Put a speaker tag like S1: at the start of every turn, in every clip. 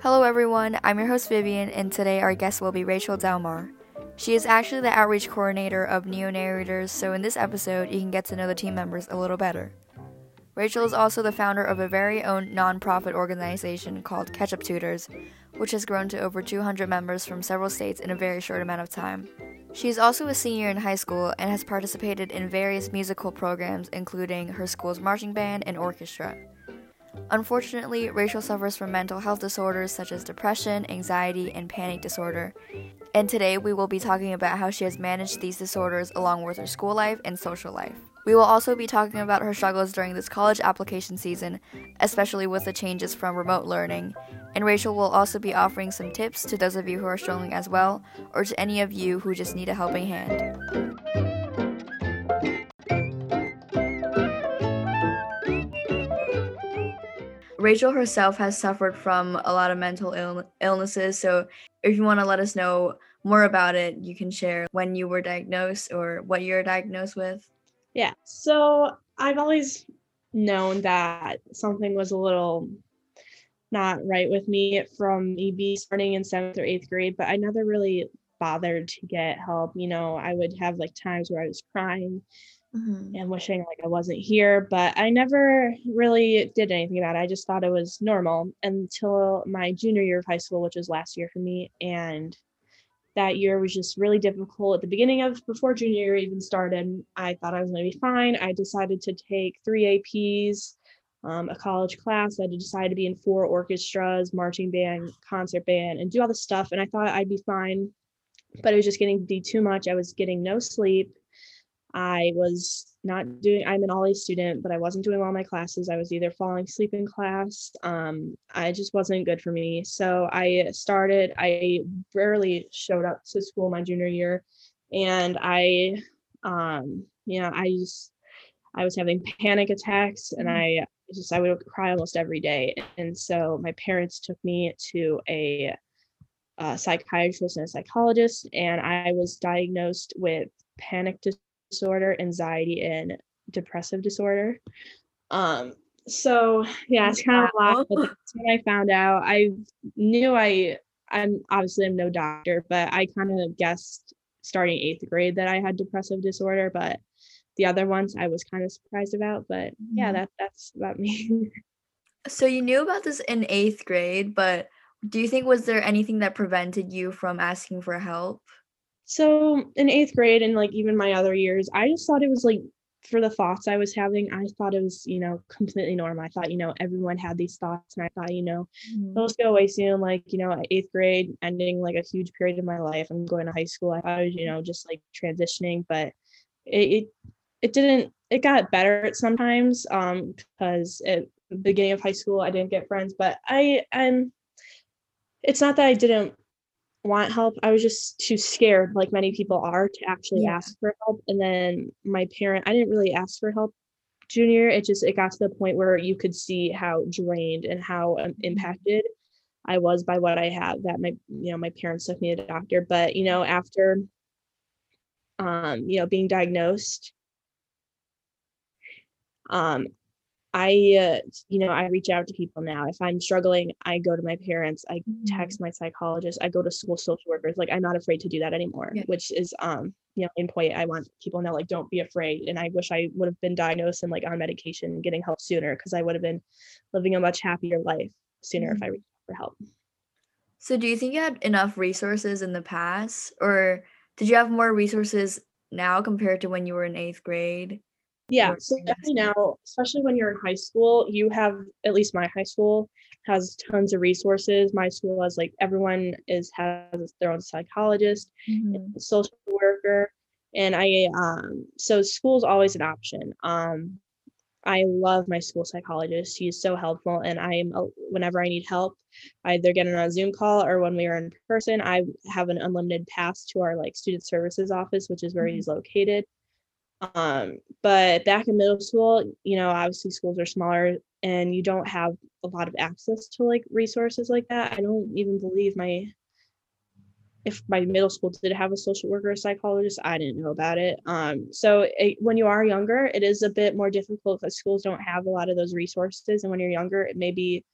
S1: Hello, everyone. I'm your host, Vivian, and today our guest will be Rachel Delmar. She is actually the outreach coordinator of Neo Narrators, so in this episode, you can get to know the team members a little better. Rachel is also the founder of a very own nonprofit organization called Ketchup Tutors, which has grown to over 200 members from several states in a very short amount of time. She is also a senior in high school and has participated in various musical programs, including her school's marching band and orchestra. Unfortunately, Rachel suffers from mental health disorders such as depression, anxiety, and panic disorder. And today we will be talking about how she has managed these disorders along with her school life and social life. We will also be talking about her struggles during this college application season, especially with the changes from remote learning. And Rachel will also be offering some tips to those of you who are struggling as well, or to any of you who just need a helping hand. Rachel herself has suffered from a lot of mental Ill- illnesses. So, if you want to let us know more about it, you can share when you were diagnosed or what you're diagnosed with.
S2: Yeah. So, I've always known that something was a little not right with me from EB starting in seventh or eighth grade, but I never really bothered to get help. You know, I would have like times where I was crying mm-hmm. and wishing like I wasn't here. But I never really did anything about it. I just thought it was normal until my junior year of high school, which was last year for me. And that year was just really difficult at the beginning of before junior year even started. I thought I was going to be fine. I decided to take three APs, um, a college class. I decided to be in four orchestras, marching band, concert band, and do all this stuff. And I thought I'd be fine, but it was just getting to be too much. I was getting no sleep. I was not doing, I'm an all A student, but I wasn't doing well in my classes. I was either falling asleep in class. Um, I just wasn't good for me. So I started, I rarely showed up to school my junior year. And I, um, you know, I just, I was having panic attacks and mm-hmm. I just, I would cry almost every day. And so my parents took me to a, a psychiatrist and a psychologist, and I was diagnosed with panic disorder, anxiety, and depressive disorder. Um, so yeah, it's kind of a lot. But that's when I found out. I knew I I'm obviously I'm no doctor, but I kind of guessed starting eighth grade that I had depressive disorder, but the other ones I was kind of surprised about. But yeah, mm-hmm. that that's about me.
S1: so you knew about this in eighth grade, but do you think was there anything that prevented you from asking for help?
S2: So in eighth grade and like even my other years, I just thought it was like for the thoughts I was having, I thought it was, you know, completely normal. I thought, you know, everyone had these thoughts and I thought, you know, mm-hmm. those go away soon. Like, you know, eighth grade, ending like a huge period of my life. I'm going to high school. I thought I was, you know, just like transitioning, but it, it, it didn't, it got better sometimes um, because at the beginning of high school, I didn't get friends, but I, I'm, it's not that I didn't want help. I was just too scared, like many people are, to actually yeah. ask for help. And then my parent, I didn't really ask for help junior. It just it got to the point where you could see how drained and how um, mm-hmm. impacted I was by what I had. That my you know my parents took me to the doctor, but you know after um you know being diagnosed um I, uh, you know, I reach out to people now. If I'm struggling, I go to my parents. I mm-hmm. text my psychologist. I go to school social workers. Like I'm not afraid to do that anymore. Yeah. Which is, um, you know, in point. I want people to know, like, don't be afraid. And I wish I would have been diagnosed and like on medication, getting help sooner, because I would have been living a much happier life sooner mm-hmm. if I reached out for help.
S1: So, do you think you had enough resources in the past, or did you have more resources now compared to when you were in eighth grade?
S2: Yeah, so definitely now, especially when you're in high school, you have at least my high school has tons of resources. My school has like everyone is has their own psychologist, mm-hmm. social worker, and I um so school's always an option. Um I love my school psychologist. He's so helpful, and I'm whenever I need help, I either get on a Zoom call or when we are in person, I have an unlimited pass to our like student services office, which is where mm-hmm. he's located. Um, but back in middle school, you know, obviously schools are smaller and you don't have a lot of access to like resources like that. I don't even believe my if my middle school did have a social worker or psychologist, I didn't know about it. Um, so it, when you are younger, it is a bit more difficult because schools don't have a lot of those resources. And when you're younger, it may be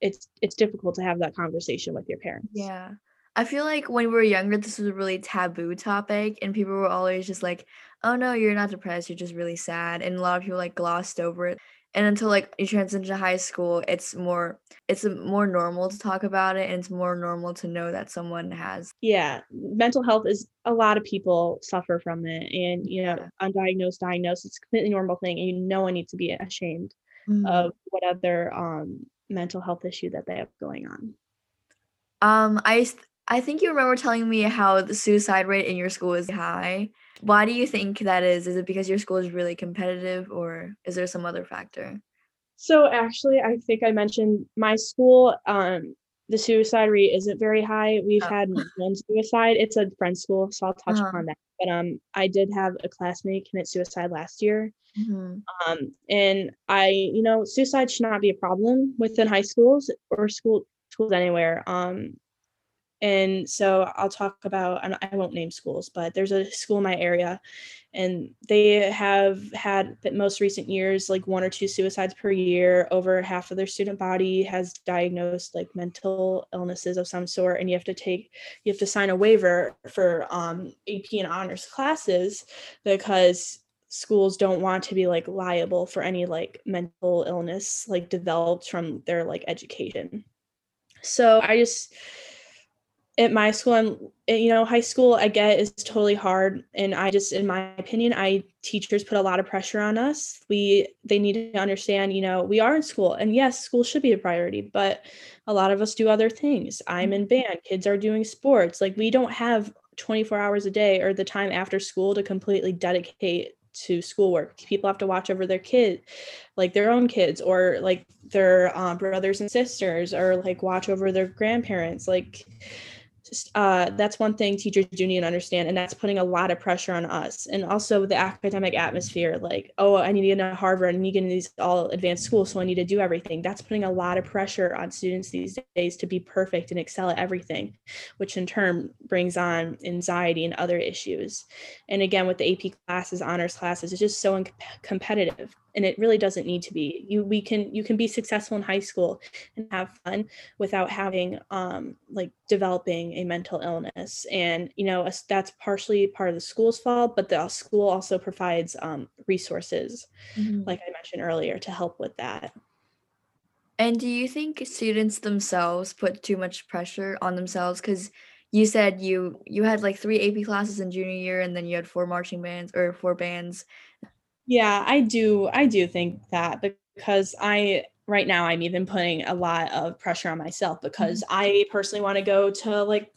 S2: it's it's difficult to have that conversation with your parents.
S1: Yeah. I feel like when we were younger, this was a really taboo topic, and people were always just like, "Oh no, you're not depressed. You're just really sad," and a lot of people like glossed over it. And until like you transition to high school, it's more it's more normal to talk about it, and it's more normal to know that someone has.
S2: Yeah, mental health is a lot of people suffer from it, and you know,
S1: Yeah.
S2: undiagnosed, diagnosed, it's a completely normal thing, and you no one needs to be ashamed
S1: Mhm.
S2: of what other um mental health issue that they have going on.
S1: Um, I I think you remember telling me how the suicide rate in your school is high. Why do you think that is? Is it because your school is really competitive, or is there some other factor?
S2: So actually, I think I mentioned my school. Um, the suicide rate isn't very high. We've
S1: Oh.
S2: had one suicide. It's a friend school, so I'll touch
S1: Uh-huh.
S2: upon that. But um, I did have a classmate commit suicide last year.
S1: Mhm.
S2: Um, and I, you know, suicide should not be a problem within high schools or school schools anywhere. Um, and so I'll talk about, I won't name schools, but there's a school in my area, and they have had most recent years like one or two suicides per year. Over half of their student body has diagnosed like mental illnesses of some sort, and you have to take, you have to sign a waiver for um, AP and honors classes because schools don't want to be like liable for any like mental illness like developed from their like education. So I just at my school i'm eh, you know high school i get is totally hard. And i just in my opinion i teachers put a lot of pressure on us. We they need to understand you know we are in school. And yes school should be a priority but a lot of us do other things. I'm in band kids are doing sports. Like we don't have 24 hours a day or the time after school to completely dedicate to schoolwork. People have to watch over their kid like their own kids or like their uh, brothers and sisters or like watch over their grandparents. Like uh, that's one thing teachers do need to understand and that's putting a lot of pressure on us. And also the academic atmosphere like oh i need to get into harvard and you get into these all advanced schools so i need to do everything. That's putting a lot of pressure on students these days to be perfect and excel at everything which in turn brings on anxiety and other issues. And again with the ap classes honors classes it's just so in- competitive and it really doesn't need to be you we can you can be successful in high school and have fun without having um like developing a mental illness and you know that's partially part of the school's fault but the school also provides um resources
S1: Mhm.
S2: like i mentioned earlier to help with that
S1: And do you think students themselves put too much pressure on themselves? Because you said you you had like three AP classes in junior year, and then you had four marching bands or four bands.
S2: Yeah, I do. I do think that because I right now I'm even putting a lot of pressure on myself because I personally want to go to like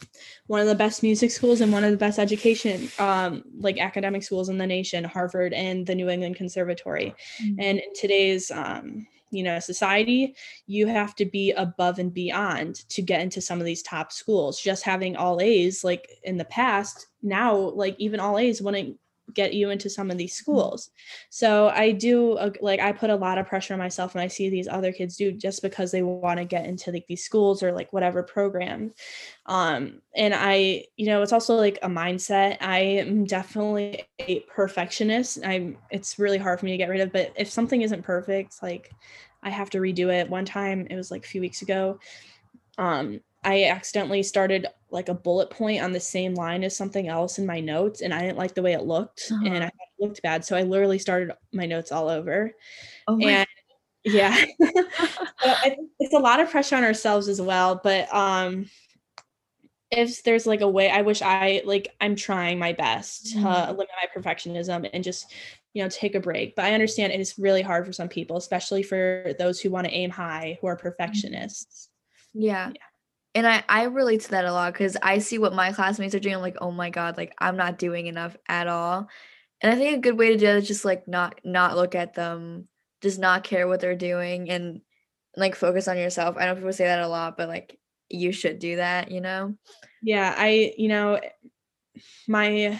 S2: one of the best music schools and one of the best education um like academic schools in the nation, Harvard and the New England Conservatory. And in today's um you know society you have to be above and beyond to get into some of these top schools just having all a's like in the past now like even all a's wouldn't get you into some of these schools. So i do uh, like i put a lot of pressure on myself and i see these other kids do just because they want to get into like these schools or like whatever program. Um and i you know it's also like a mindset. I am definitely a perfectionist. I'm it's really hard for me to get rid of but if something isn't perfect like i have to redo it. One time it was like a few weeks ago um i accidentally started like a bullet point on the same line as something else in my notes and i didn't like the way it looked
S1: Uh-huh.
S2: and i thought it looked bad so i literally started my notes all over
S1: Oh my
S2: and yeah So it's a lot of pressure on ourselves as well but um if there's like a way i wish i like i'm trying my best to
S1: Mhm.
S2: limit my perfectionism and just you know take a break but i understand it is really hard for some people especially for those who want to aim high who are perfectionists
S1: Yeah. And I, I relate to that a lot because I see what my classmates are doing. I'm like, oh my God, like I'm not doing enough at all. And I think a good way to do that is just like not not look at them, just not care what they're doing and like focus on yourself. I know people say that a lot, but like you should do that, you know?
S2: yeah i you know my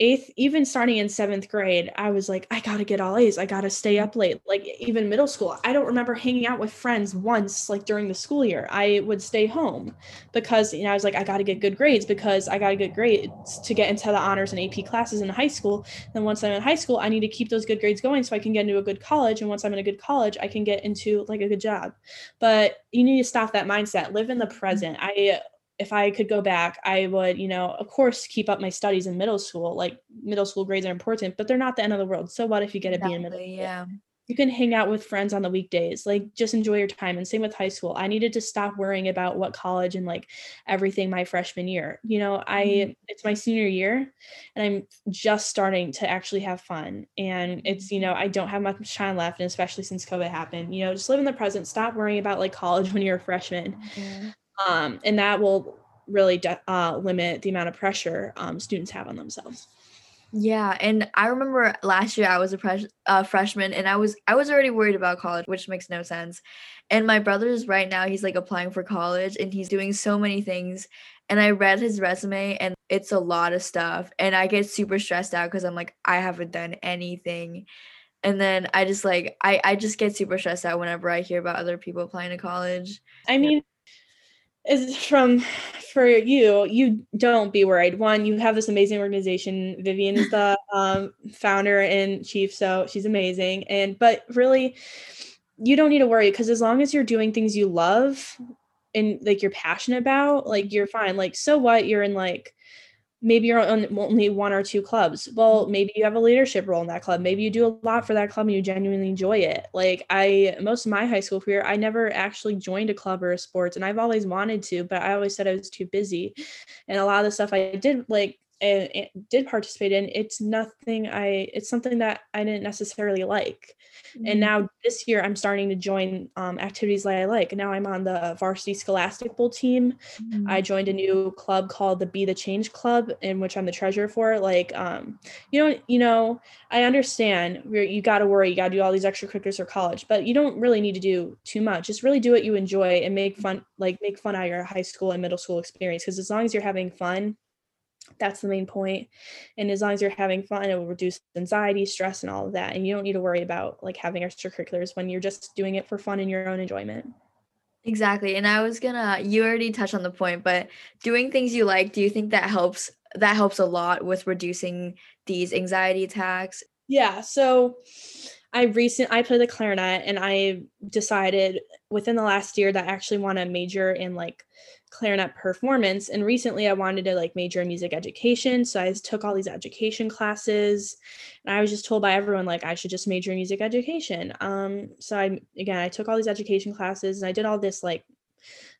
S2: eighth, even starting in seventh grade, I was like, I gotta get all A's. I gotta stay up late. Like even middle school, I don't remember hanging out with friends once, like during the school year. I would stay home because you know I was like, I gotta get good grades because I gotta get grades to get into the honors and AP classes in high school. Then once I'm in high school, I need to keep those good grades going so I can get into a good college. And once I'm in a good college, I can get into like a good job. But you need to stop that mindset. Live in the mm-hmm. present. I if I could go back, I would, you know, of course, keep up my studies in middle school. Like middle school grades are important, but they're not the end of the world. So what if you get a B in middle school?
S1: Yeah.
S2: You can hang out with friends on the weekdays. Like just enjoy your time. And same with high school. I needed to stop worrying about what college and like everything my freshman year. You know, I mm-hmm. it's my senior year and I'm just starting to actually have fun. And it's, you know, I don't have much time left, and especially since COVID happened. You know, just live in the present. Stop worrying about like college when you're a freshman. Mm-hmm um, and that will really de- uh, limit the amount of pressure um, students have on themselves.
S1: Yeah, and I remember last year I was a pres- uh, freshman, and I was I was already worried about college, which makes no sense. And my brother's right now he's like applying for college, and he's doing so many things. And I read his resume, and it's a lot of stuff, and I get super stressed out because I'm like I haven't done anything. And then I just like I I just get super stressed out whenever I hear about other people applying to college.
S2: I mean, is from for you you don't be worried. One you have this amazing organization. Vivian is the um, founder and chief so she's amazing. And but really you don't need to worry because as long as you're doing things you love and like you're passionate about like you're fine. Like so what? You're in like maybe you're on only one or two clubs. Well mm-hmm. maybe you have a leadership role in that club. Maybe you do a lot for that club and you genuinely enjoy it. Like i most of my high school career i never actually joined a club or a sports and i've always wanted to but i always said i was too busy. And a lot of the stuff i did like and, and did participate in it's nothing i it's something that i didn't necessarily like. Mm-hmm. and now this year i'm starting to join um, activities that i like. Now i'm on the varsity scholastic bowl team. Mm-hmm. i joined a new club called the be the change club in which i'm the treasurer for like um you know you know i understand where you got to worry you got to do all these extracurriculars for college but you don't really need to do too much. Just really do what you enjoy and make fun like make fun out of your high school and middle school experience because as long as you're having fun that's the main point. And as long as you're having fun it will reduce anxiety stress and all of that and you don't need to worry about like having extracurriculars when you're just doing it for fun and your own enjoyment.
S1: Exactly and i was gonna you already touched on the point but doing things you like do you think that helps that helps a lot with reducing these anxiety attacks?
S2: Yeah so i recent i play the clarinet and i decided within the last year that i actually want to major in like clarinet performance and recently i wanted to like major in music education so i took all these education classes and i was just told by everyone like i should just major in music education. Um so i again i took all these education classes and i did all this like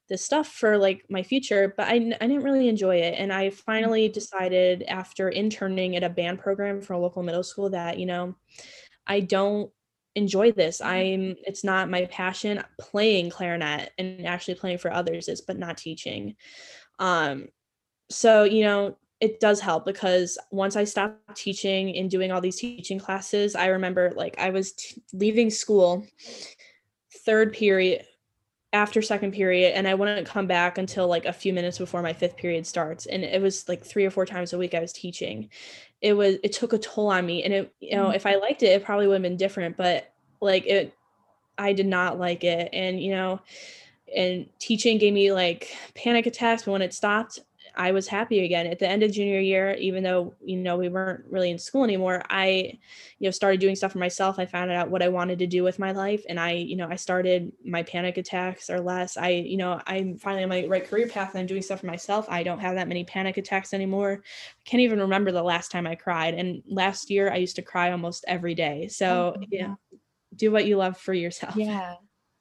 S2: this stuff for like my future but I, I didn't really enjoy it and i finally decided after interning at a band program for a local middle school that you know i don't enjoy this. I'm it's not my passion playing clarinet and actually playing for others is but not teaching. Um so you know it does help because once I stopped teaching and doing all these teaching classes, I remember like I was t- leaving school third period after second period and I wouldn't come back until like a few minutes before my fifth period starts and it was like three or four times a week I was teaching it was it took a toll on me and it you know mm-hmm. if i liked it it probably would have been different but like it i did not like it and you know and teaching gave me like panic attacks but when it stopped I was happy again at the end of junior year, even though, you know, we weren't really in school anymore. I, you know, started doing stuff for myself. I found out what I wanted to do with my life. And I, you know, I started my panic attacks or less. I, you know, I'm finally on my right career path and I'm doing stuff for myself. I don't have that many panic attacks anymore. I can't even remember the last time I cried. And last year I used to cry almost every day. So oh, yeah, do what you love for yourself.
S1: Yeah.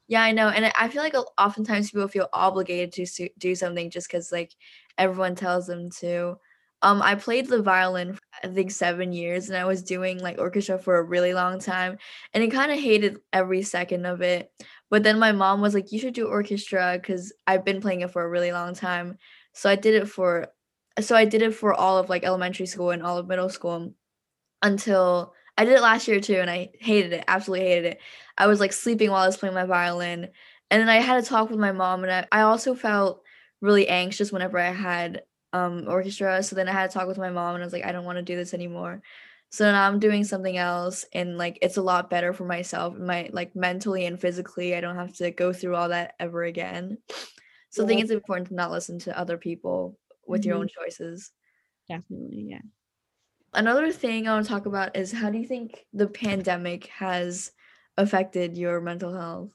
S1: Yeah, I know. And I feel like oftentimes people feel obligated to do something just because, like, everyone tells them to. Um, I played the violin for, I think seven years, and I was doing like orchestra for a really long time, and I kind of hated every second of it. But then my mom was like, "You should do orchestra because I've been playing it for a really long time." So I did it for, so I did it for all of like elementary school and all of middle school, until I did it last year too, and I hated it. Absolutely hated it. I was like sleeping while I was playing my violin, and then I had a talk with my mom, and I, I also felt really anxious whenever I had um orchestra. So then I had to talk with my mom and I was like, I don't want to do this anymore. So now I'm doing something else and like it's a lot better for myself, my like mentally and physically. I don't have to go through all that ever again. So I think it's important to not listen to other people with mm-hmm. your own choices.
S2: Definitely, yeah.
S1: Another thing I want to talk about is how do you think the pandemic has affected your mental health?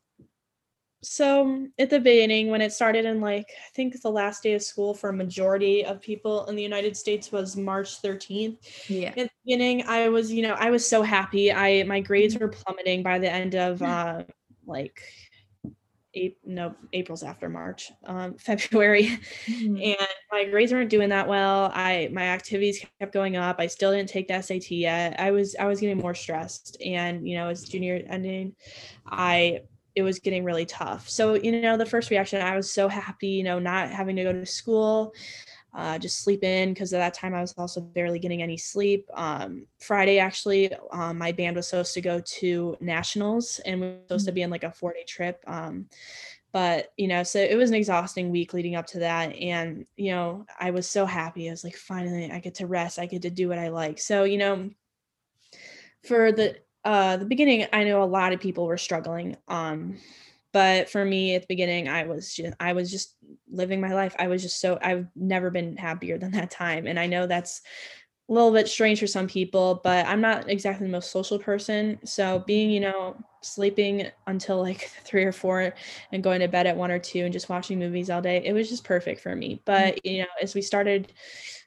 S2: So at the beginning, when it started in like I think the last day of school for a majority of people in the United States was March 13th.
S1: Yeah.
S2: At the beginning, I was, you know, I was so happy. I my grades were plummeting by the end of uh, like April, no, April's after March, um, February, mm-hmm. and my grades weren't doing that well. I my activities kept going up. I still didn't take the SAT yet. I was I was getting more stressed, and you know, as junior ending, I it was getting really tough. So you know, the first reaction, I was so happy, you know, not having to go to school uh, just sleep in because at that time I was also barely getting any sleep. Um, Friday, actually, um, my band was supposed to go to nationals and we were supposed to be in like a four day trip. Um, but you know, so it was an exhausting week leading up to that. And, you know, I was so happy. I was like, finally, I get to rest. I get to do what I like. So, you know, for the uh the beginning, I know a lot of people were struggling. Um, but for me at the beginning i was just i was just living my life i was just so i've never been happier than that time and i know that's a little bit strange for some people but i'm not exactly the most social person so being you know sleeping until like three or four and going to bed at one or two and just watching movies all day it was just perfect for me but mm-hmm. you know as we started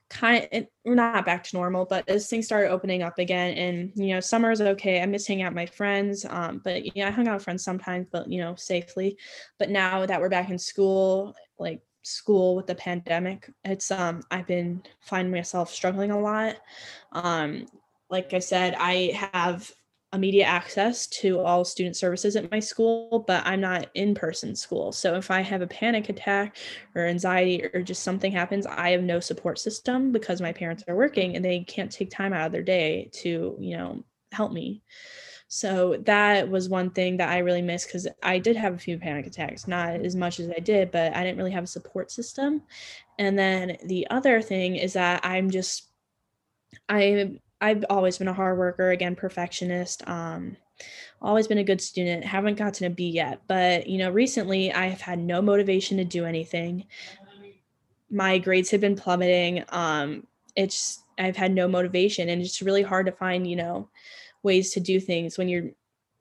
S2: kind of we're not back to normal but as things started opening up again and you know summer is okay i miss hanging out my friends um but yeah i hung out with friends sometimes but you know safely. But now that we're back in school like school with the pandemic it's um i've been finding myself struggling a lot. Um like i said i have immediate access to all student services at my school, but I'm not in person school. So if I have a panic attack or anxiety or just something happens, I have no support system because my parents are working and they can't take time out of their day to, you know, help me. So that was one thing that I really missed because I did have a few panic attacks, not as much as I did, but I didn't really have a support system. And then the other thing is that I'm just I I've always been a hard worker, again, perfectionist. Um, always been a good student. Haven't gotten a B yet, but you know, recently I have had no motivation to do anything. My grades have been plummeting. Um, it's I've had no motivation, and it's really hard to find you know ways to do things when you're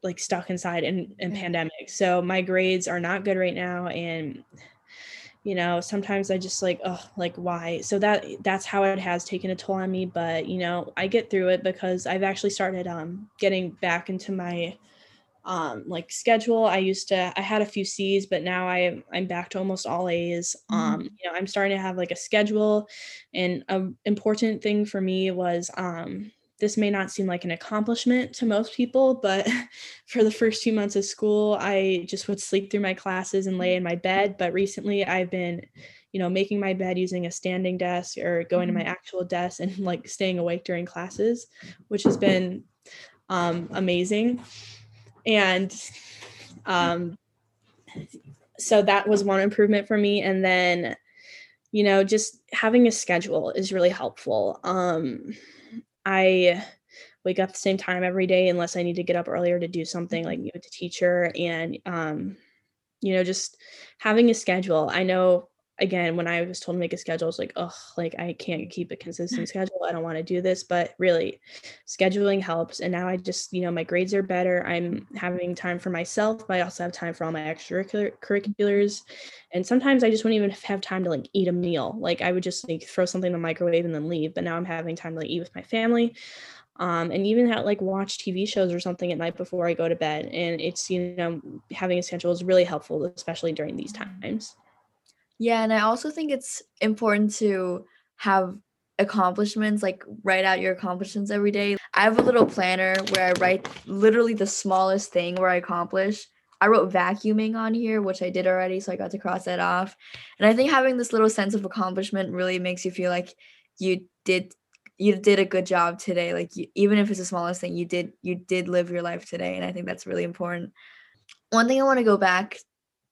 S2: like stuck inside in, in pandemic. So my grades are not good right now, and you know sometimes i just like oh like why? So that that's how it has taken a toll on me but you know i get through it because i've actually started um getting back into my um like schedule. I used to i had a few c's but now i i'm back to almost all a's. Mm-hmm. um you know i'm starting to have like a schedule and a important thing for me was um this may not seem like an accomplishment to most people, but for the first two months of school, I just would sleep through my classes and lay in my bed. But recently, I've been, you know, making my bed using a standing desk or going to my mm-hmm. actual desk and like staying awake during classes, which has been um, amazing. And um, so that was one improvement for me. And then, you know, just having a schedule is really helpful. Um, I wake up the same time every day unless I need to get up earlier to do something like meet with the teacher and um, you know, just having a schedule. I know again, when I was told to make a schedule, I was like, oh, like I can't keep a consistent schedule. I don't want to do this. But really, scheduling helps. And now I just, you know, my grades are better. I'm having time for myself, but I also have time for all my extracurriculars. And sometimes I just wouldn't even have time to like eat a meal. Like I would just like throw something in the microwave and then leave. But now I'm having time to like eat with my family. Um, and even have, like watch TV shows or something at night before I go to bed. And it's, you know, having a schedule is really helpful, especially during these times.
S1: Yeah, and I also think it's important to have accomplishments, like write out your accomplishments every day. I have a little planner where I write literally the smallest thing where I accomplish. I wrote vacuuming on here, which I did already, so I got to cross that off. And I think having this little sense of accomplishment really makes you feel like you did you did a good job today. Like you, even if it's the smallest thing, you did you did live your life today, and I think that's really important. One thing I want to go back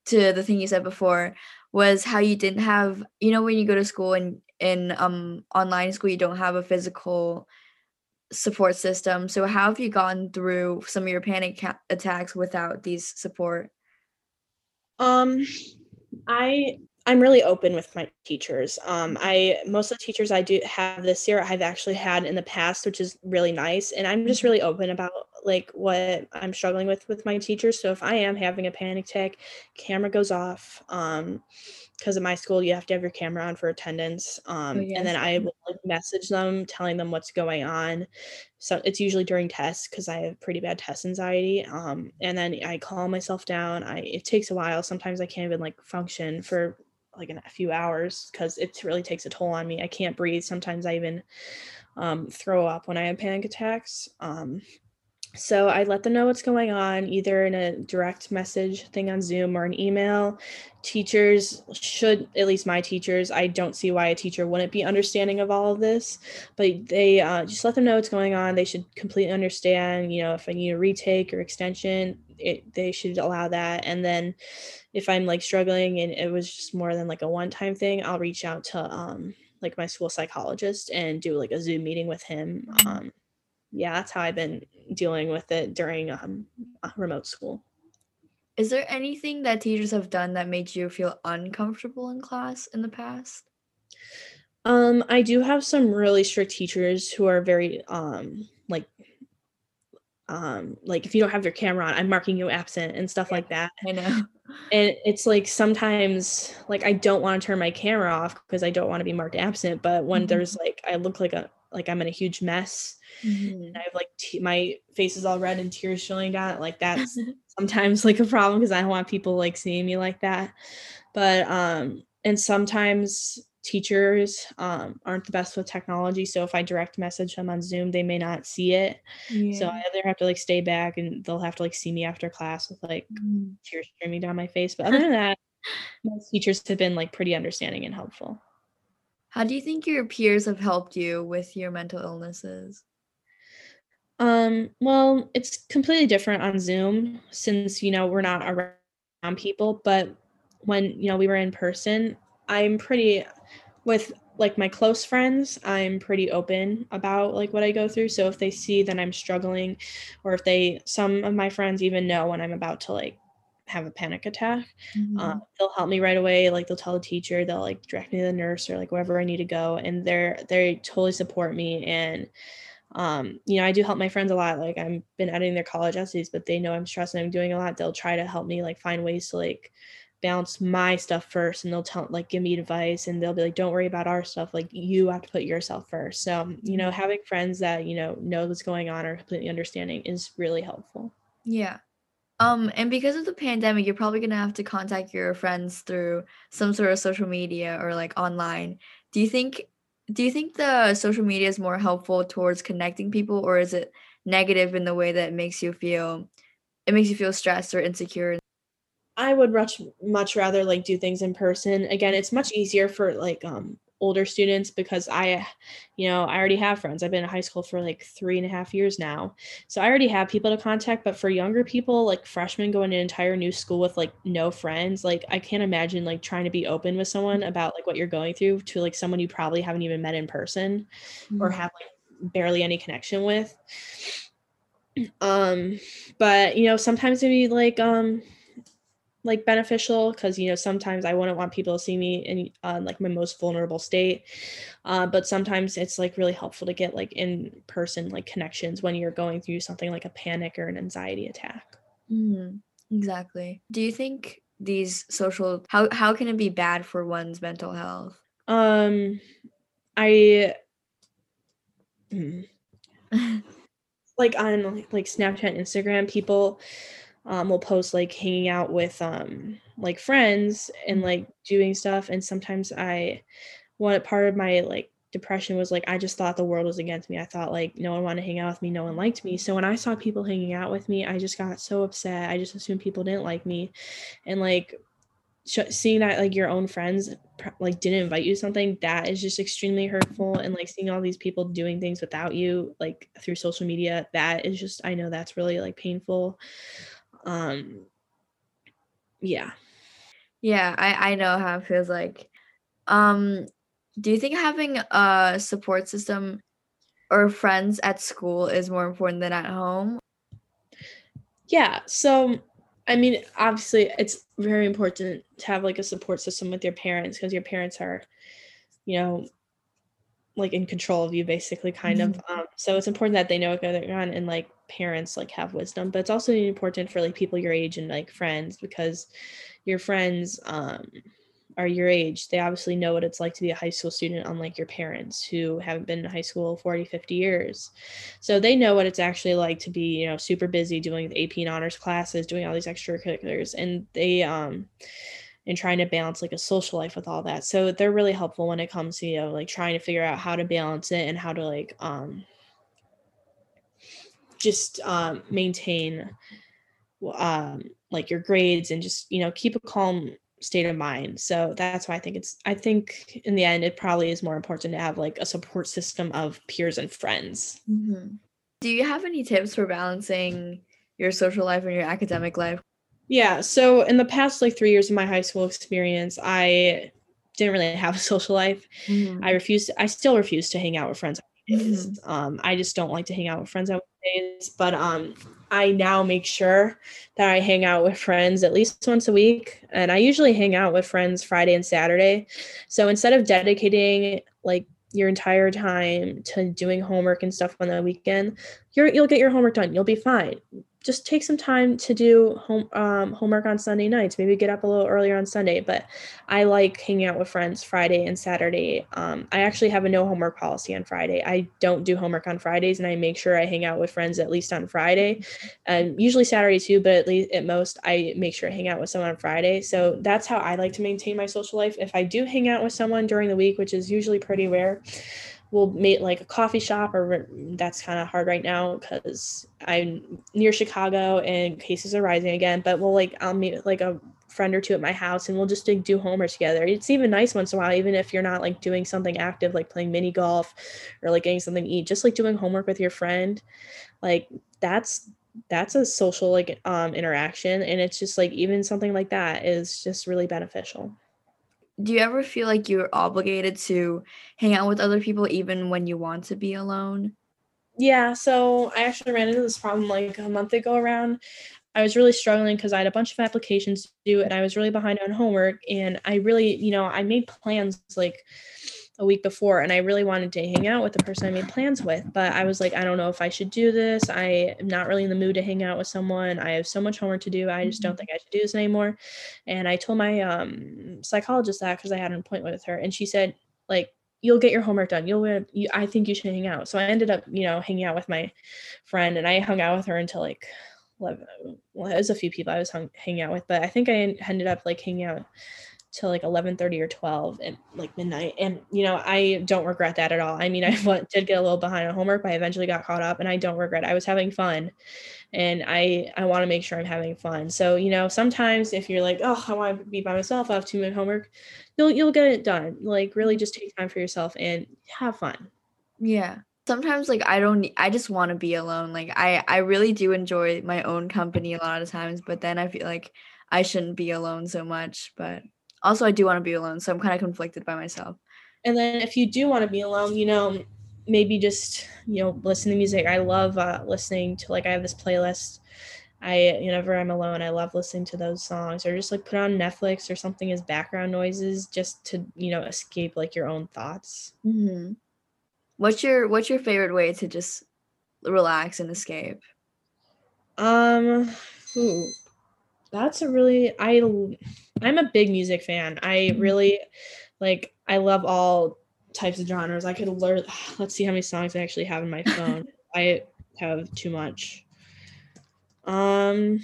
S1: to the thing you said before was how you didn't have you know when you go to school and in um online school you don't have a physical support system. So how have you gotten through some of your panic ca- attacks without these support?
S2: Um, I I'm really open with my teachers. Um, I most of the teachers I do have this year I've actually had in the past, which is really nice. And I'm just really open about like what I'm struggling with with my teachers. So if I am having a panic attack, camera goes off. Um, because at my school you have to have your camera on for attendance. Um,
S1: Oh,
S2: and then. I will like message them, telling them what's going on. So it's usually during tests because I have pretty bad test anxiety. Um, and then I calm myself down. I it takes a while. Sometimes I can't even like function for like in a few hours because it really takes a toll on me. I can't breathe. Sometimes I even um, throw up when I have panic attacks. Um, so I let them know what's going on, either in a direct message thing on Zoom or an email. Teachers should, at least my teachers, I don't see why a teacher wouldn't be understanding of all of this, but they uh, just let them know what's going on. They should completely understand, you know, if I need a retake or extension, it, they should allow that. And then if I'm like struggling and it was just more than like a one time thing, I'll reach out to um, like my school psychologist and do like a Zoom meeting with him. Um, yeah, that's how I've been dealing with it during um, uh, remote school.
S1: Is there anything that teachers have done that made you feel uncomfortable in class in the past?
S2: Um, I do have some really strict teachers who are very um like um like if you don't have your camera on, I'm marking you absent and stuff like that.
S1: I know.
S2: And it's like sometimes like I don't want to turn my camera off because I don't want to be marked absent, but when
S1: Mhm.
S2: there's like I look like a like I'm in a huge mess
S1: Mhm.
S2: and I have like t- my face is all red and tears showing down like that's sometimes like a problem because I don't want people like seeing me like that. But um and sometimes teachers um aren't the best with technology. So if I direct message them on Zoom, they may not see it. So I either have to like stay back and they'll have to like see me after class with like
S1: Mhm.
S2: tears streaming down my face. But other than that, most teachers have been like pretty understanding and helpful.
S1: How do you think your peers have helped you with your mental illnesses?
S2: Um, well, it's completely different on Zoom since, you know, we're not around people, but when, you know, we were in person, I'm pretty with like my close friends, I'm pretty open about like what I go through. So if they see that I'm struggling or if they some of my friends even know when I'm about to like have a panic attack, uh,
S1: Mhm.
S2: they'll help me right away. Like they'll tell the teacher, they'll like direct me to the nurse or like wherever I need to go, and they're they totally support me. And um, you know, I do help my friends a lot. Like I've been editing their college essays, but they know I'm stressed and I'm doing a lot. They'll try to help me like find ways to like balance my stuff first, and they'll tell like give me advice, and they'll be like, "Don't worry about our stuff. Like you have to put yourself first. So you know, having friends that you know know what's going on or completely understanding is really helpful.
S1: Yeah. Um, and because of the pandemic, you're probably gonna have to contact your friends through some sort of social media or like online. Do you think do you think the social media is more helpful towards connecting people or is it negative in the way that makes you feel it makes you feel stressed or insecure?
S2: I would much much rather like do things in person. Again, it's much easier for like um older students because I, you know, I already have friends. I've been in high school for like three and a half years now. So I already have people to contact. But for younger people, like freshmen going to an entire new school with like no friends, like I can't imagine like trying to be open with someone about like what you're going through to like someone you probably haven't even met in person or
S1: Mhm.
S2: have like barely any connection with. Um, but you know, sometimes maybe like um like beneficial because you know sometimes I wouldn't want people to see me in uh, like my most vulnerable state, uh, but sometimes it's like really helpful to get like in person like connections when you're going through something like a panic or an anxiety attack.
S1: Mhm. Exactly. Do you think these social how how can it be bad for one's mental health?
S2: Um, I mm, like on like Snapchat, and Instagram, people um, will post like hanging out with um like friends and
S1: Mm.
S2: like doing stuff, and sometimes I one part of my like depression was like I just thought the world was against me. I thought like no one wanted to hang out with me, no one liked me. So when I saw people hanging out with me, I just got so upset. I just assumed people didn't like me, and like seeing that like your own friends pr- like didn't invite you to something that is just extremely hurtful and like seeing all these people doing things without you like through social media that is just i know that's really like painful um yeah
S1: Yeah, I I know how it feels like. Um Do you think having a support system or friends at school is more important than at home?
S2: Yeah. So, I mean, obviously, it's very important to have like a support system with your parents because your parents are, you know, like in control of you basically kind mm-hmm. of um, so it's important that they know what's going on and like parents like have wisdom but it's also important for like people your age and like friends because your friends um are your age they obviously know what it's like to be a high school student unlike your parents who haven't been in high school 40 50 years so they know what it's actually like to be you know super busy doing the ap and honors classes doing all these extracurriculars and they um and trying to balance like a social life with all that. So they're really helpful when it comes to, you know, like trying to figure out how to balance it and how to like um just um maintain um like your grades and just, you know, keep a calm state of mind. So that's why I think it's I think in the end it probably is more important to have like a support system of peers and friends.
S1: Mm-hmm. Do you have any tips for balancing your social life and your academic life?
S2: Yeah. So in the past like three years of my high school experience, I didn't really have a social life. Mm-hmm. I refused. I still refuse to hang out with friends. Mm-hmm. Um, I just don't like to hang out with friends days. But um, I now make sure that I hang out with friends at least once a week, and I usually hang out with friends Friday and Saturday. So instead of dedicating like your entire time to doing homework and stuff on the weekend, you're, you'll get your homework done. You'll be fine just take some time to do home um, homework on Sunday nights. Maybe get up a little earlier on Sunday. But I like hanging out with friends Friday and Saturday. Um, I actually have a no homework policy on Friday. I don't do homework on Fridays, and I make sure I hang out with friends at least on Friday, and usually Saturday too. But at least at most, I make sure I hang out with someone on Friday. So that's how I like to maintain my social life. If I do hang out with someone during the week, which is usually pretty rare we'll meet like a coffee shop or that's kind of hard right now because i'm near chicago and cases are rising again but we'll like i'll meet like a friend or two at my house and we'll just like, do homework together. It's even nice once in a while even if you're not like doing something active like playing mini golf or like getting something to eat just like doing homework with your friend. Like that's that's a social like um interaction and it's just like even something like that is just really beneficial
S1: do you ever feel like you're obligated to hang out with other people even when you want to be alone?
S2: Yeah, so I actually ran into this problem like a month ago around. I was really struggling because I had a bunch of applications to do and I was really behind on homework. And I really, you know, I made plans like a week before and I really wanted to hang out with the person I made plans with. But I was like, I don't know if I should do this. I am not really in the mood to hang out with someone. I have so much homework to do. I just don't mm-hmm. think I should do this anymore. And I told my um, psychologist that because I had an appointment with her. And she said, like, you'll get your homework done. You'll, you, I think you should hang out. So I ended up, you know, hanging out with my friend and I hung out with her until like 11. Well, it was a few people I was hung, hanging out with, but I think I ended up like hanging out till like 11:30 or 12 and like midnight and you know I don't regret that at all. I mean I did get a little behind on homework but I eventually got caught up and I don't regret. It. I was having fun and I I want to make sure I'm having fun. So, you know, sometimes if you're like, "Oh, I want to be by myself, I have too much homework." You'll you'll get it done. Like really just take time for yourself and have fun.
S1: Yeah. Sometimes like I don't I just want to be alone. Like I I really do enjoy my own company a lot of times, but then I feel like I shouldn't be alone so much, but also, I do want to be alone, so I'm kind of conflicted by myself.
S2: And then if you do want to be alone, you know, maybe just you know listen to music. I love uh, listening to like I have this playlist. I whenever I'm alone, I love listening to those songs, or just like put on Netflix or something as background noises, just to you know escape like your own thoughts.
S1: Mm-hmm. What's your What's your favorite way to just relax and escape?
S2: Um, ooh, that's a really I I'm a big music fan. I mm-hmm. really like I love all types of genres. I could learn let's see how many songs I actually have in my phone. I have too much. Um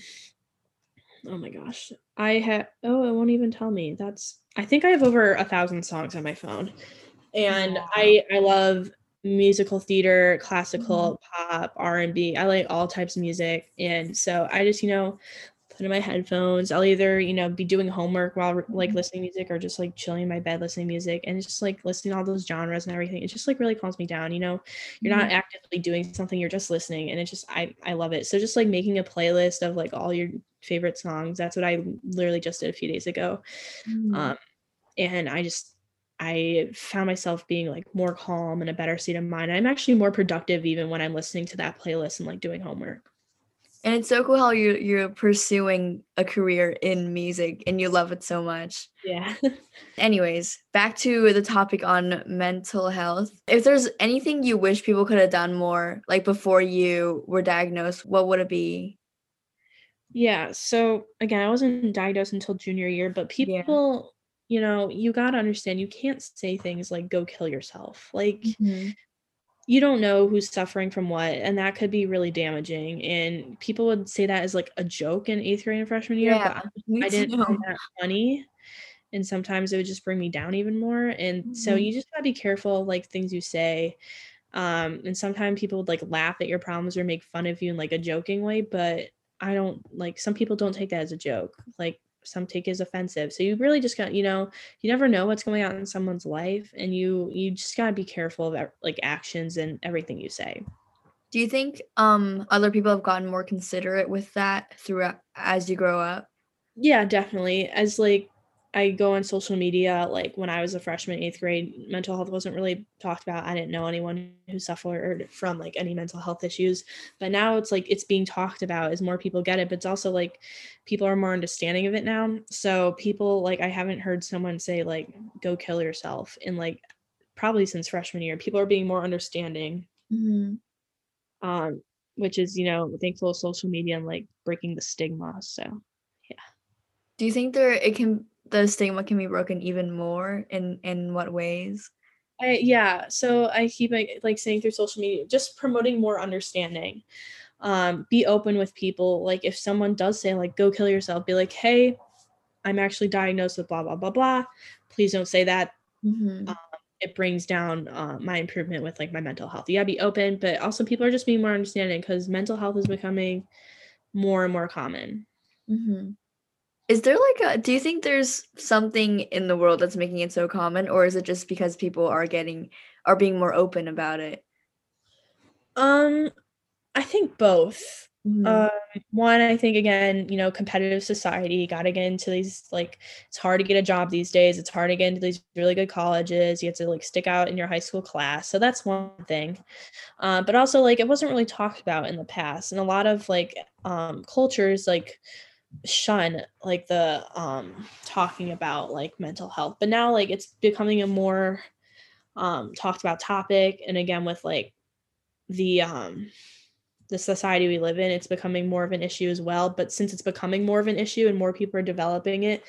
S2: oh my gosh. I have oh it won't even tell me. That's I think I have over a thousand songs on my phone. And wow. I I love musical theater, classical, mm-hmm. pop, R&B. I like all types of music. And so I just, you know, put in my headphones. I'll either, you know, be doing homework while like mm-hmm. listening music or just like chilling in my bed listening music and just like listening to all those genres and everything. It just like really calms me down. You know, you're not mm-hmm. actively doing something, you're just listening. And it's just I I love it. So just like making a playlist of like all your favorite songs. That's what I literally just did a few days ago. Mm. Um and I just I found myself being like more calm and a better state of mind. I'm actually more productive even when I'm listening to that playlist and like doing homework.
S1: And it's so cool how you you're pursuing a career in music and you love it so much.
S2: Yeah.
S1: Anyways, back to the topic on mental health. If there's anything you wish people could have done more like before you were diagnosed, what would it be?
S2: Yeah. So again, I wasn't diagnosed until junior year, but
S1: Yeah.
S2: people, you know, you got to understand you can't say things like go kill yourself. Like
S1: Mhm.
S2: You don't know who's suffering from what, and that could be really damaging. And people would say that as like a joke in eighth grade and freshman year,
S1: Yeah, me
S2: I didn't find that funny. And sometimes it would just bring me down even more. And so
S1: Mhm.
S2: you just gotta be careful like things you say. Um, and sometimes people would like laugh at your problems or make fun of you in like a joking way, but I don't like some people don't take that as a joke. Like some take it as offensive. So you really just got, you know, you never know what's going on in someone's life and you you just gotta be careful of like actions and everything you say.
S1: Do you think um other people have gotten more considerate with that throughout as you grow up?
S2: Yeah, definitely. As like I go on social media, like when I was a freshman, eighth grade, mental health wasn't really talked about. I didn't know anyone who suffered from like any mental health issues. But now it's like it's being talked about as more people get it. But it's also like people are more understanding of it now. So people like I haven't heard someone say like go kill yourself in like probably since freshman year. People are being more understanding.
S1: Mhm.
S2: Um, which is, you know, thankful social media and like breaking the stigma. So yeah.
S1: Do you think there it can the stigma can be broken even more in in what ways?
S2: I yeah, so I keep like, saying through social media, just promoting more understanding. Um, be open with people. Like if someone does say like go kill yourself, be like, hey, I'm actually diagnosed with blah blah blah blah. Please don't say that.
S1: Mhm.
S2: It brings down uh, my improvement with like my mental health. yeah be open, but also people are just being more understanding because mental health is becoming more and more common.
S1: Mhm. Is there like a do you think there's something in the world that's making it so common or is it just because people are getting are being more open about it?
S2: Um, I think both.
S1: Mhm.
S2: Um, one, I think again, you know, competitive society, got to get into these like it's hard to get a job these days. It's hard to get into these really good colleges. You have to like stick out in your high school class. So that's one thing. Um, but also like it wasn't really talked about in the past. And a lot of like um cultures like shun like the um talking about like mental health. But now like it's becoming a more um talked about topic. And again with like the um the society we live in, it's becoming more of an issue as well. But since it's becoming more of an issue and more people are developing it,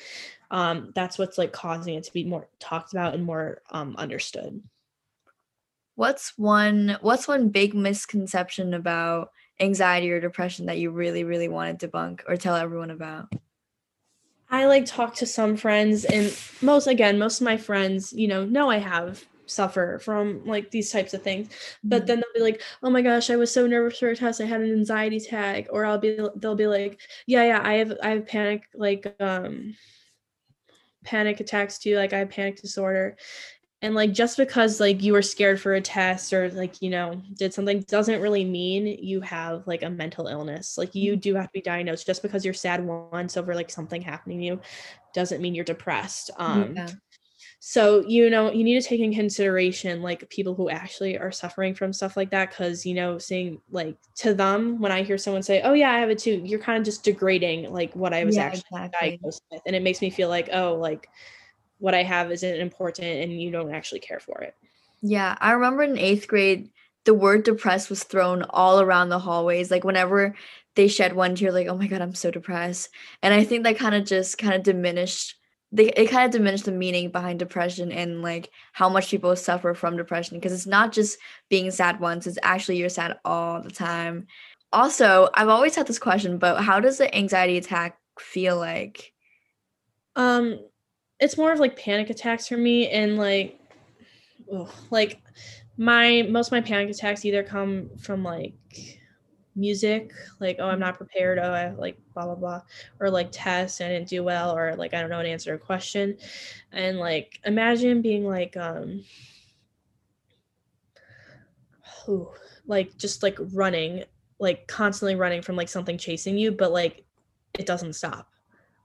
S2: um, that's what's like causing it to be more talked about and more um, understood.
S1: What's one what's one big misconception about anxiety or depression that you really really want to debunk or tell everyone about?
S2: I like talk to some friends, and most again, most of my friends, you know, know I have suffer from like these types of things but
S1: Mhm.
S2: then they'll be like oh my gosh i was so nervous for a test i had an anxiety attack or i'll be they'll be like yeah yeah i have i have panic like um panic attacks too like i have panic disorder and like just because like you were scared for a test or like you know did something doesn't really mean you have like a mental illness. Like you do have to be diagnosed. Just because you're sad once over like something happening to you doesn't mean you're depressed. Um
S1: Yeah.
S2: so you know you need to take in consideration like people who actually are suffering from stuff like that because you know saying like to them when i hear someone say oh yeah i have it too you're kind of just degrading like what i was
S1: Yeah,
S2: actually
S1: exactly.
S2: diagnosed with. And it makes me feel like oh like what i have isn't important and you don't actually care for it
S1: Yeah, I remember in eighth grade, the word depressed was thrown all around the hallways. Like whenever they shed one tear, like, oh my God, I'm so depressed. And I think that kind of just kind of diminished they it kind of diminished the meaning behind depression and like how much people suffer from depression because it's not just being sad once, it's actually you're sad all the time. Also, I've always had this question, but how does the anxiety attack feel like?
S2: um it's more of like panic attacks for me and like ugh, like my most of my panic attacks either come from like music like oh i'm not prepared oh i like blah blah blah or like tests i didn't do well or like i don't know how to answer a question. And like imagine being like um ooh, like just like running like constantly running from like something chasing you but like it doesn't stop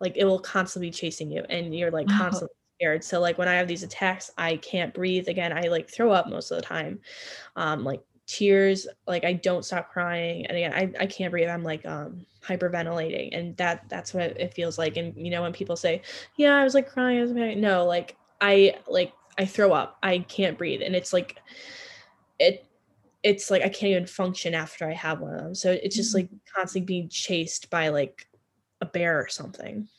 S2: like it will constantly be chasing you and you're like
S1: Wow.
S2: constantly scared. So like when I have these attacks, I can't breathe. Again, I like throw up most of the time. Um, like tears, like I don't stop crying. And again, I, I can't breathe. I'm like um hyperventilating. And that that's what it feels like. And you know, when people say, Yeah, I was like crying, I was like, no, like I like I throw up. I can't breathe. And it's like it it's like I can't even function after I have one of them. So it's just like constantly being chased by like a bear or something.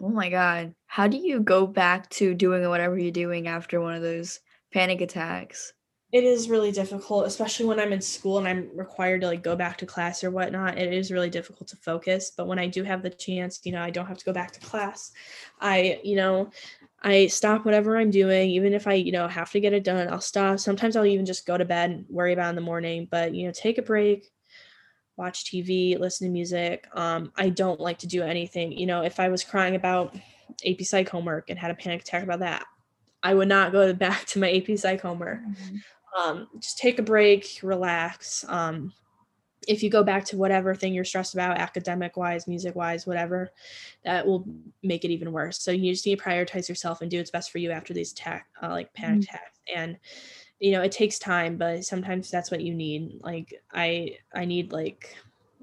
S1: Oh my god. How do you go back to doing whatever you're doing after one of those panic attacks?
S2: It is really difficult, especially when I'm in school and I'm required to like go back to class or whatnot. It is really difficult to focus. But when I do have the chance, you know, I don't have to go back to class. I, you know, I stop whatever I'm doing, even if I, you know, have to get it done, I'll stop. Sometimes I'll even just go to bed and worry about in the morning, but you know, take a break, watch TV, listen to music. Um, I don't like to do anything. You know, if I was crying about AP Psych homework and had a panic attack about that, I would not go back to my AP Psych homework. Mm-hmm. Um, just take a break, relax. Um, if you go back to whatever thing you're stressed about academic wise music wise whatever that will make it even worse so you just need to prioritize yourself and do what's best for you after these attack uh, like panic mm-hmm. attacks and you know it takes time but sometimes that's what you need like i i need like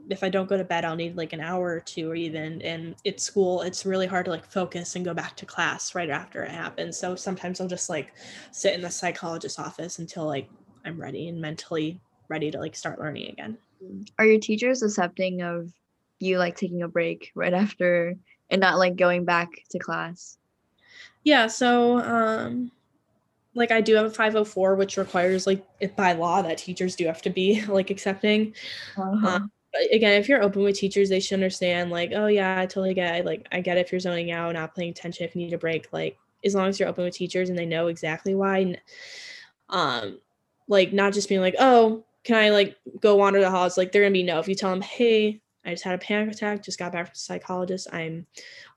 S2: if i don't go to bed i'll need like an hour or two or even and it's school it's really hard to like focus and go back to class right after it happens so sometimes i'll just like sit in the psychologist's office until like i'm ready and mentally ready to like start learning again
S1: are your teachers accepting of you like taking a break right after and not like going back to class?
S2: Yeah, so um like I do have a 504 which requires like by law that teachers do have to be like accepting. Uh-huh. Um, again, if you're open with teachers, they should understand like, oh yeah, I totally get it. like I get if you're zoning out, not paying attention, if you need a break, like as long as you're open with teachers and they know exactly why um like not just being like, oh, can I like go wander the halls? Like they're gonna be no. If you tell them, hey, I just had a panic attack, just got back from the psychologist, I'm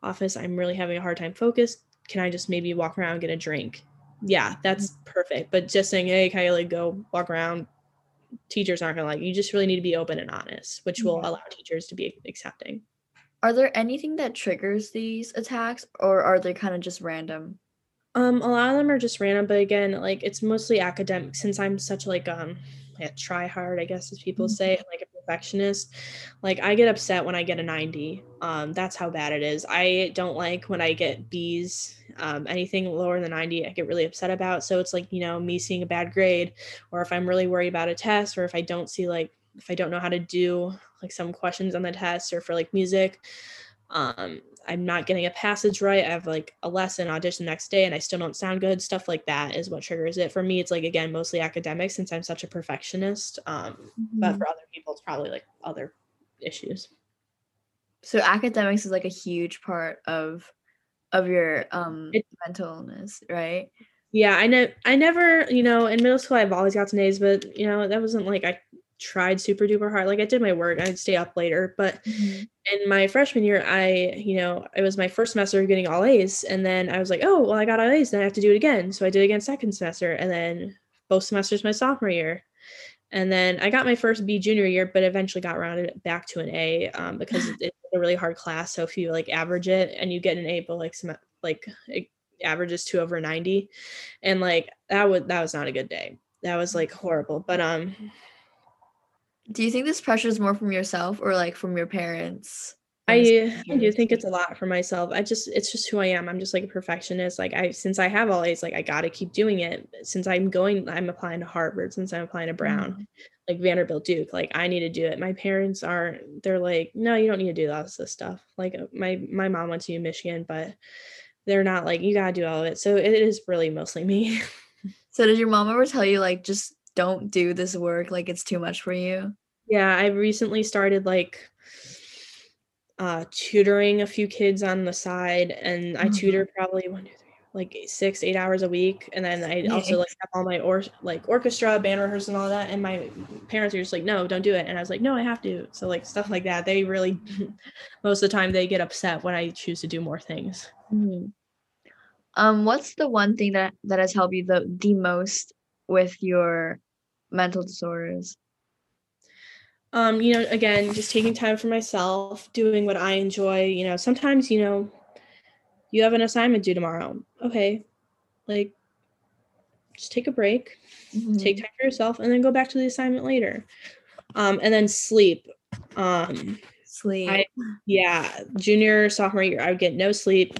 S2: office, I'm really having a hard time focus. Can I just maybe walk around and get a drink? Yeah, that's mm-hmm. perfect. But just saying, hey, can I like go walk around? Teachers aren't gonna like you just really need to be open and honest, which will allow teachers to be accepting.
S1: Are there anything that triggers these attacks or are they kind of just random?
S2: Um, a lot of them are just random, but again, like it's mostly academic since I'm such like um a try hard, I guess, as people mm-hmm. say, like perfectionist. Like I get upset when I get a 90. Um, that's how bad it is. I don't like when I get B's. Um, anything lower than 90, I get really upset about. So it's like, you know, me seeing a bad grade, or if I'm really worried about a test, or if I don't see like if I don't know how to do like some questions on the test or for like music, um, I'm not getting a passage right. I have like a lesson audition next day and I still don't sound good. Stuff like that is what triggers it. For me, it's like again mostly academic since I'm such a perfectionist. Um, mm-hmm. But for other people, it's probably like other issues.
S1: So academics is like a huge part of of your um it, mental illness, right?
S2: Yeah, I know. I never, you know, in middle school I've always got A's, but you know that wasn't like I tried super duper hard. Like I did my work, I'd stay up later. But mm-hmm. in my freshman year, I, you know, it was my first semester of getting all A's. And then I was like, oh, well, I got all A's. Then I have to do it again. So I did it again second semester. And then both semesters my sophomore year. And then I got my first B junior year, but eventually got rounded back to an A um, because it's a really hard class. So if you like average it and you get an A, but like some like it averages two over 90. And like that was that was not a good day. That was like horrible. But um
S1: do you think this pressure is more from yourself or like from your parents?
S2: I, I do think it's a lot for myself. I just it's just who I am. I'm just like a perfectionist. Like I since I have all A's, like I gotta keep doing it. Since I'm going, I'm applying to Harvard, since I'm applying to Brown, mm-hmm. like Vanderbilt, Duke, like I need to do it. My parents aren't. they're like, no, you don't need to do all this stuff. Like uh, my my mom went to Michigan, but they're not like you gotta do all of it. So it is really mostly me.
S1: so did your mom ever tell you like just don't do this work like it's too much for you
S2: yeah i recently started like uh tutoring a few kids on the side and i mm-hmm. tutor probably one two three like six eight hours a week and then i also like have all my or like orchestra band rehearsal and all that and my parents are just like no don't do it and i was like no i have to so like stuff like that they really most of the time they get upset when i choose to do more things mm-hmm.
S1: um what's the one thing that that has helped you the the most with your mental disorders?
S2: Um, you know, again, just taking time for myself, doing what I enjoy. You know, sometimes, you know, you have an assignment due tomorrow. Okay. Like just take a break,
S1: Mhm.
S2: take time for yourself, and then go back to the assignment later. Um, and then sleep. Um,
S1: sleep.
S2: I- yeah, junior, sophomore year, I would get no sleep.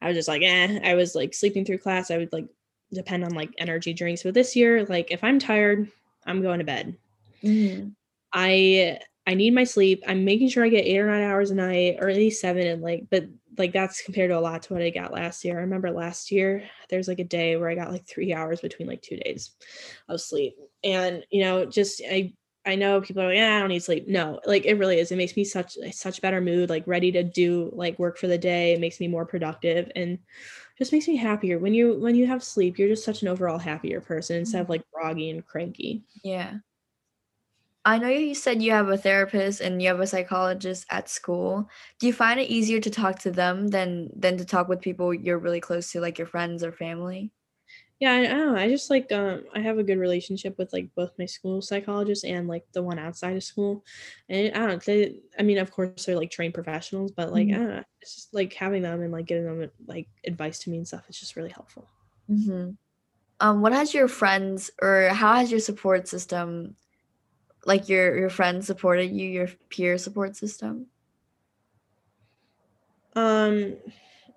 S2: I was just like, eh. I was like sleeping through class. I would like depend on like energy drinks. But this year, like if I'm tired, I'm going to bed.
S1: Mhm.
S2: I I need my sleep. I'm making sure I get eight or nine hours a night, or at least seven. And like, but like that's compared to a lot to what I got last year. I remember last year there's like a day where I got like three hours between like two days of sleep, and you know, just I I know people are like, yeah, I don't need sleep. No, like it really is. It makes me such such better mood, like ready to do like work for the day. It makes me more productive and just makes me happier. When you when you have sleep, you're just such an overall happier person instead of mm-hmm. like groggy and cranky.
S1: Yeah. I know you said you have a therapist and you have a psychologist at school. Do you find it easier to talk to them than than to talk with people you're really close to, like your friends or family?
S2: Yeah, I, I don't know. I just like um I have a good relationship with like both my school psychologists and like the one outside of school. And I don't they I mean of course they're like trained professionals, but like
S1: Mhm.
S2: I don't know, it's just like having them and like giving them like advice to me and stuff, it's just really helpful.
S1: hmm Um, what has your friends or how has your support system, like your your friends supported you, your peer support system?
S2: Um,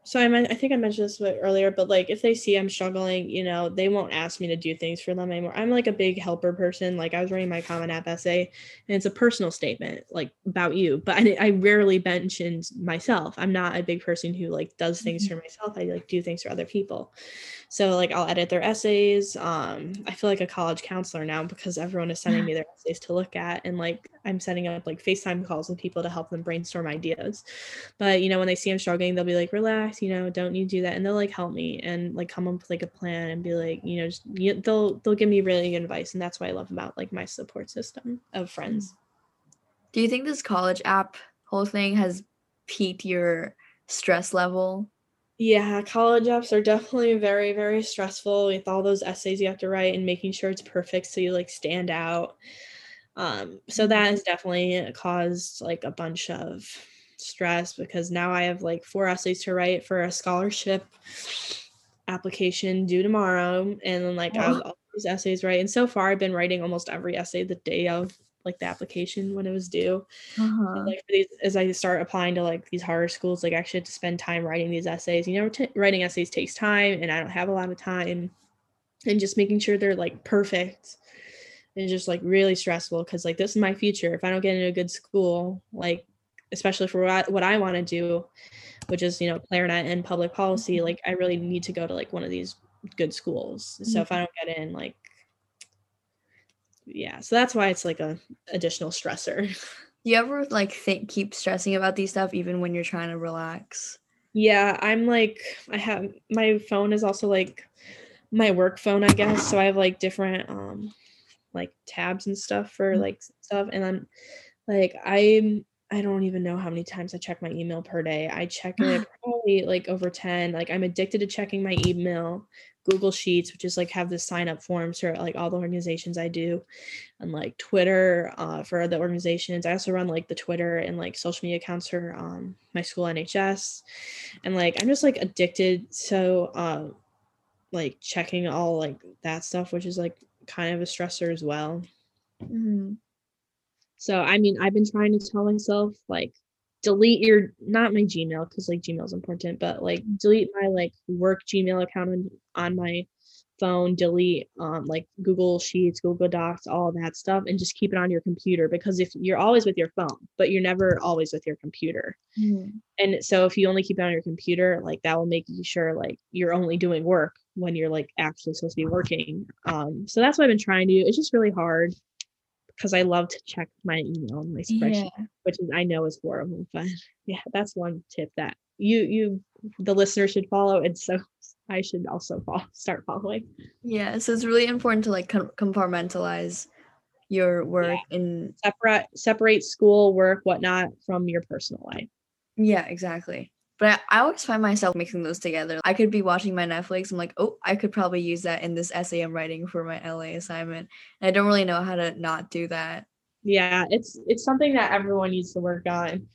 S2: so I meant I think I mentioned this earlier, but like if they see I'm struggling, you know, they won't ask me to do things for them anymore. I'm like a big helper person. Like I was writing my Common App essay, and it's a personal statement, like about you. But I, I rarely mention myself. I'm not a big person who like does things for myself. I like do things for other people. So like I'll edit their essays. Um, I feel like a college counselor now because everyone is sending me their essays to look at, and like I'm setting up like FaceTime calls with people to help them brainstorm ideas. But you know, when they see I'm struggling, they'll be like, "Relax, you know, don't you do that," and they'll like help me and like come up with like a plan and be like, you know, just, you, they'll they'll give me really good advice, and that's what I love about like my support system of friends.
S1: Do you think this college app whole thing has peaked your stress level?
S2: Yeah, college apps are definitely very, very stressful with all those essays you have to write and making sure it's perfect so you like stand out. Um, so
S1: Mhm.
S2: that has definitely caused like a bunch of stress because now I have like four essays to write for a scholarship application due tomorrow. And then like I have all these essays right. And so far I've been writing almost every essay the day of like the application when it was due
S1: Uh-huh.
S2: like for these as I start applying to like these harder schools, like I actually have to spend time writing these essays. You know, t- writing essays takes time, and I don't have a lot of time, and just making sure they're like perfect, and just like really stressful because like this is my future. If I don't get into a good school, like especially for what, what I want to do, which is you know clarinet and public policy,
S1: Mhm.
S2: like I really need to go to like one of these good schools. So if I don't get in, like yeah, so that's why it's like a additional stressor.
S1: Do you ever like think keep stressing about these stuff even when you're trying to relax?
S2: Yeah, I'm like I have my phone is also like my work phone, I guess. So I have like different um like tabs and stuff for
S1: Mhm.
S2: like stuff and then like I'm I don't even know how many times I check my email per day. I check it probably like over 10. Like I'm addicted to checking my email, Google Sheets, which is like have the sign up forms for like all the organizations I do, and like Twitter uh, for the organizations. I also run like the Twitter and like social media accounts for um, my school NHS, and like I'm just like addicted. So um, like checking all like that stuff, which is like kind of a stressor as well.
S1: Mhm.
S2: So I mean, I've been trying to tell myself like delete your not my Gmail because like Gmail's important, but like delete my like work Gmail account on, on my phone, delete um like Google Sheets, Google Docs, all that stuff, and just keep it on your computer because if you're always with your phone, but you're never always with your computer.
S1: Mhm.
S2: And so if you only keep it on your computer, like that will make you sure like you're only doing work when you're like actually supposed to be working. Um, so that's what I've been trying to do. It's just really hard because I love to check my email and my spreadsheet,
S1: Yeah.
S2: which is I know is horrible, but yeah, that's one tip that you you the listener should follow, and so I should also follow, start following.
S1: Yeah. So it's really important to like compartmentalize your work and
S2: Separate separate school, work, whatnot from your personal life.
S1: yeah, exactly. But I, always find myself mixing those together. I could be watching my Netflix. I'm like, oh, I could probably use that in this essay I'm writing for my LA assignment. And I don't really know how to not do that.
S2: Yeah, it's it's something that everyone needs to work on.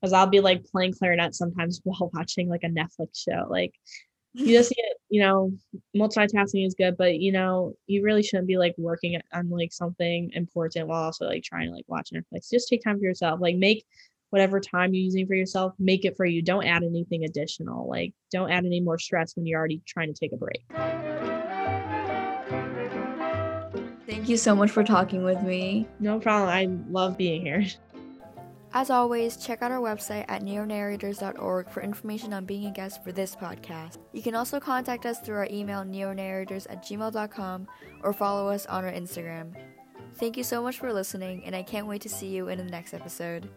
S2: because I'll be like playing clarinet sometimes while watching like a Netflix show. Like you just need, you know, multitasking is good, but you know, you really shouldn't be like working on like something important while also like trying to like watch Netflix. Just take time for yourself. Like make whatever time you're using for yourself, make it for you. Don't add anything additional. Like don't add any more stress when you're already trying to take a break.
S1: Thank you so much for talking with me.
S2: No problem. I love being here.
S1: As always, check out our website at neonarrators.org for information on being a guest for this podcast. You can also contact us through our email neonarrators at gmail.com or follow us on our Instagram. Thank you so much for listening, and I can't wait to see you in the next episode.